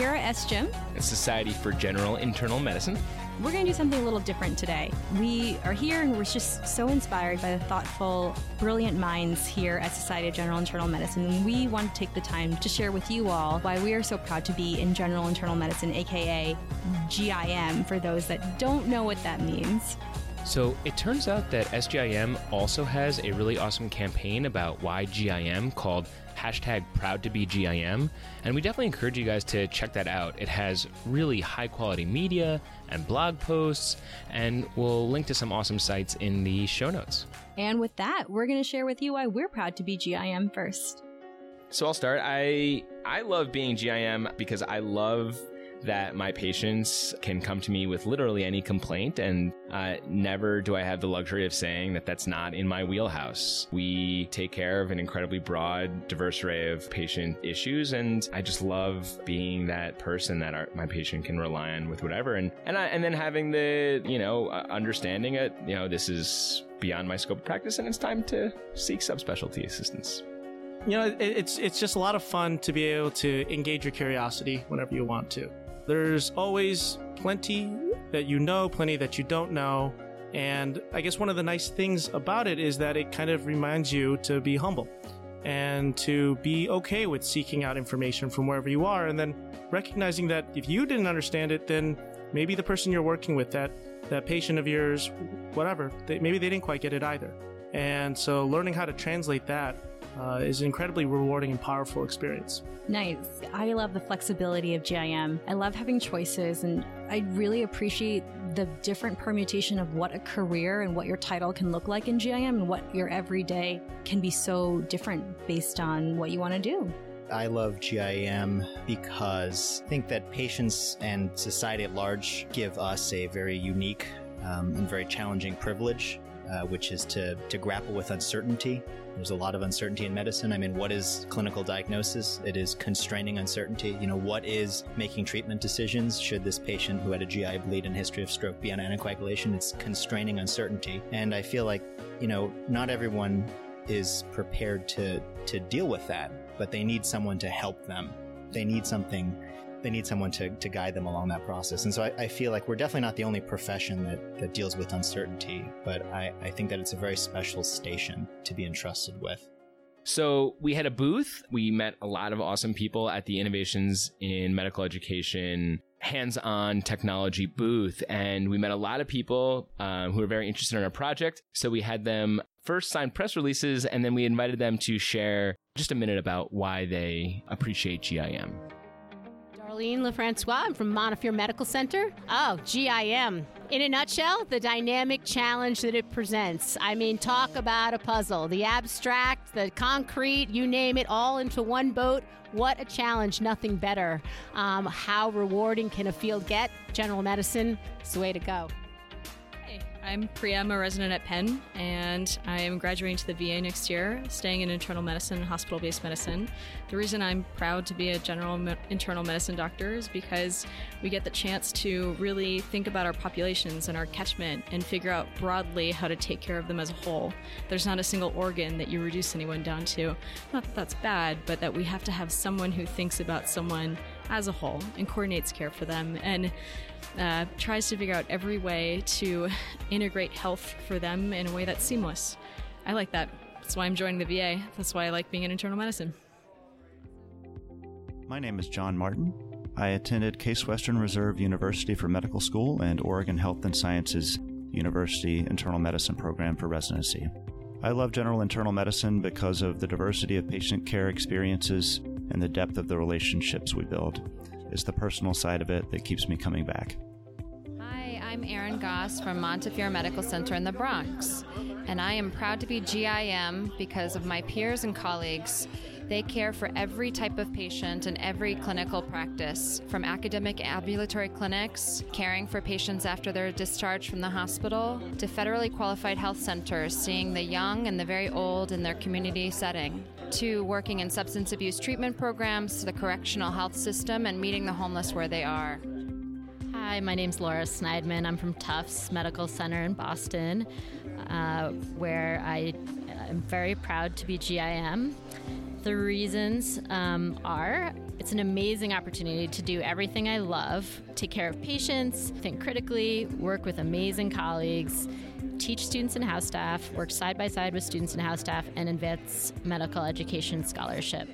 here at SGIM, a Society for General Internal Medicine. We're going to do something a little different today. We are here and we're just so inspired by the thoughtful, brilliant minds here at Society of General Internal Medicine. And we want to take the time to share with you all why we are so proud to be in General Internal Medicine, aka GIM, for those that don't know what that means. So it turns out that SGIM also has a really awesome campaign about why GIM called hashtag proud to be GIM. And we definitely encourage you guys to check that out. It has really high quality media and blog posts, and we'll link to some awesome sites in the show notes. And with that, we're going to share with you why we're proud to be GIM first. So I'll start. I I love being GIM because I love that my patients can come to me with literally any complaint, and uh, never do I have the luxury of saying that that's not in my wheelhouse. We take care of an incredibly broad, diverse array of patient issues, and I just love being that person that our, my patient can rely on with whatever, and and I, and then having the you know uh, understanding it, you know, this is beyond my scope of practice, and it's time to seek subspecialty assistance. You know it's it's just a lot of fun to be able to engage your curiosity whenever you want to there's always plenty that you know, plenty that you don't know. And I guess one of the nice things about it is that it kind of reminds you to be humble and to be okay with seeking out information from wherever you are and then recognizing that if you didn't understand it, then maybe the person you're working with, that, that patient of yours, whatever, they, maybe they didn't quite get it either. And so learning how to translate that uh, is an incredibly rewarding and powerful experience. Nice. I love the flexibility of GIM. I love having choices, and I really appreciate the different permutation of what a career and what your title can look like in GIM and what your everyday can be so different based on what you want to do. I love GIM because I think that patients and society at large give us a very unique um, and very challenging privilege, uh, which is to, to grapple with uncertainty there's a lot of uncertainty in medicine. I mean, what is clinical diagnosis? It is constraining uncertainty. You know, what is making treatment decisions? Should this patient who had a GI bleed and history of stroke be on anticoagulation? It's constraining uncertainty. And I feel like, you know, not everyone is prepared to, to deal with that, but they need someone to help them. They need something they need someone to, to guide them along that process. And so I, I, feel like we're definitely not the only profession that, that deals with uncertainty, but I, I think that it's a very special station to be entrusted with. So we had a booth. We met a lot of awesome people at the Innovations in Medical Education hands-on technology booth, and we met a lot of people um, who were very interested in our project. So we had them first sign press releases, and then we invited them to share just a minute about why they appreciate GIM. Darlene LeFrancois. I'm from Montefiore Medical Center. Oh, GIM. In a nutshell, the dynamic challenge that it presents. I mean, talk about a puzzle. The abstract, the concrete, you name it, all into one boat. What a challenge, nothing better. Um, how rewarding can a field get? General medicine, it's the way to go. I'm Priya, I'm a resident at Penn, and I am graduating to the VA next year, staying in internal medicine and hospital based medicine. The reason I'm proud to be a general me- internal medicine doctor is because we get the chance to really think about our populations and our catchment and figure out broadly how to take care of them as a whole. There's not a single organ that you reduce anyone down to. Not that that's bad, but that we have to have someone who thinks about someone as a whole and coordinates care for them. And uh, tries to figure out every way to integrate health for them in a way that's seamless. I like that. That's why I'm joining the VA. That's why I like being in internal medicine. My name is John Martin. I attended Case Western Reserve University for Medical School and Oregon Health and Sciences University Internal Medicine program for residency. I love general internal medicine because of the diversity of patient care experiences and the depth of the relationships we build. It's the personal side of it that keeps me coming back. Hi, I'm Erin Goss from Montefiore Medical Center in the Bronx, and I am proud to be GIM because of my peers and colleagues. They care for every type of patient in every clinical practice, from academic ambulatory clinics, caring for patients after they're discharged from the hospital, to federally qualified health centers, seeing the young and the very old in their community setting to working in substance abuse treatment programs, the correctional health system, and meeting the homeless where they are. Hi, my name is Laura Snydman. I'm from Tufts Medical Center in Boston, uh, where I am very proud to be GIM. The reasons um, are it's an amazing opportunity to do everything I love, take care of patients, think critically, work with amazing colleagues, teach students and house staff, work side by side with students and house staff, and advance medical education scholarship.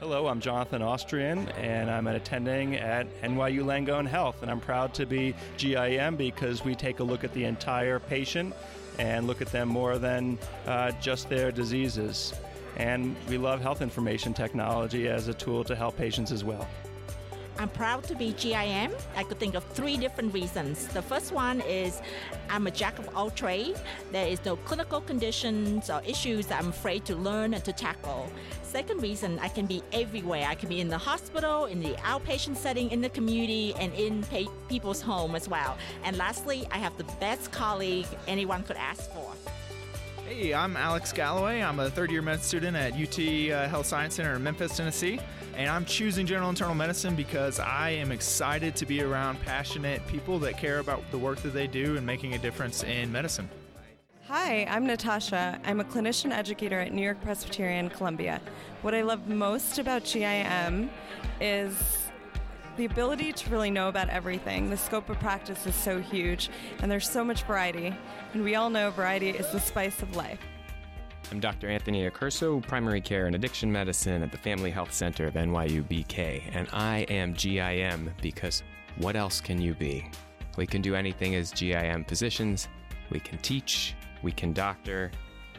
Hello, I'm Jonathan Austrian, and I'm an attending at NYU Langone Health, and I'm proud to be GIM because we take a look at the entire patient and look at them more than uh, just their diseases. And we love health information technology as a tool to help patients as well. I'm proud to be GIM. I could think of three different reasons. The first one is I'm a jack of all trades. There is no clinical conditions or issues that I'm afraid to learn and to tackle. Second reason, I can be everywhere. I can be in the hospital, in the outpatient setting, in the community, and in pa- people's home as well. And lastly, I have the best colleague anyone could ask for. Hey, I'm Alex Galloway. I'm a third year med student at UT uh, Health Science Center in Memphis, Tennessee. And I'm choosing general internal medicine because I am excited to be around passionate people that care about the work that they do and making a difference in medicine. Hi, I'm Natasha. I'm a clinician educator at New York Presbyterian Columbia. What I love most about GIM is the ability to really know about everything. The scope of practice is so huge, and there's so much variety. And we all know variety is the spice of life. I'm Dr. Anthony Accurso, primary care and addiction medicine at the Family Health Center of NYU BK, and I am GIM because what else can you be? We can do anything as GIM physicians. We can teach, we can doctor,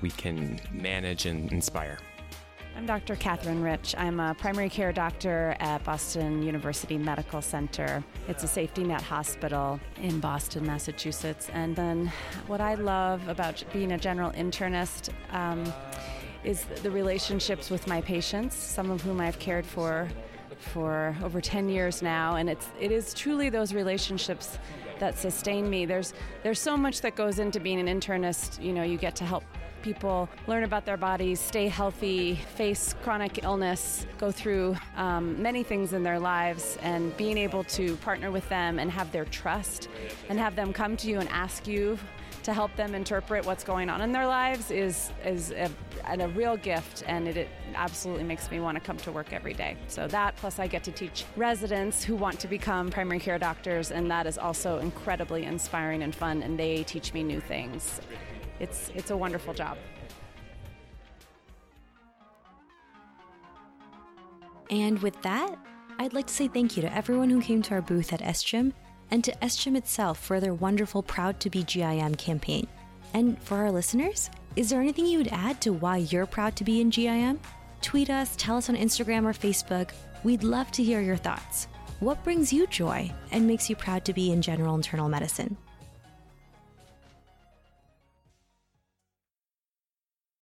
we can manage and inspire. I'm Dr. Catherine Rich. I'm a primary care doctor at Boston University Medical Center. It's a safety net hospital in Boston, Massachusetts. And then what I love about being a general internist um, is the relationships with my patients, some of whom I've cared for for over 10 years now and it's it is truly those relationships that sustain me there's there's so much that goes into being an internist you know you get to help people learn about their bodies, stay healthy, face chronic illness, go through um, many things in their lives, and being able to partner with them and have their trust and have them come to you and ask you to help them interpret what's going on in their lives is is a, a real gift, and it, it absolutely makes me want to come to work every day. So that plus I get to teach residents who want to become primary care doctors, and that is also incredibly inspiring and fun, and they teach me new things it's it's a wonderful job. And with that, I'd like to say thank you to everyone who came to our booth at SGIM and to SGIM itself for their wonderful Proud to be GIM campaign. And for our listeners, is there anything you would add to why you're proud to be in GIM? Tweet us, tell us on Instagram or Facebook. We'd love to hear your thoughts. What brings you joy and makes you proud to be in general internal medicine?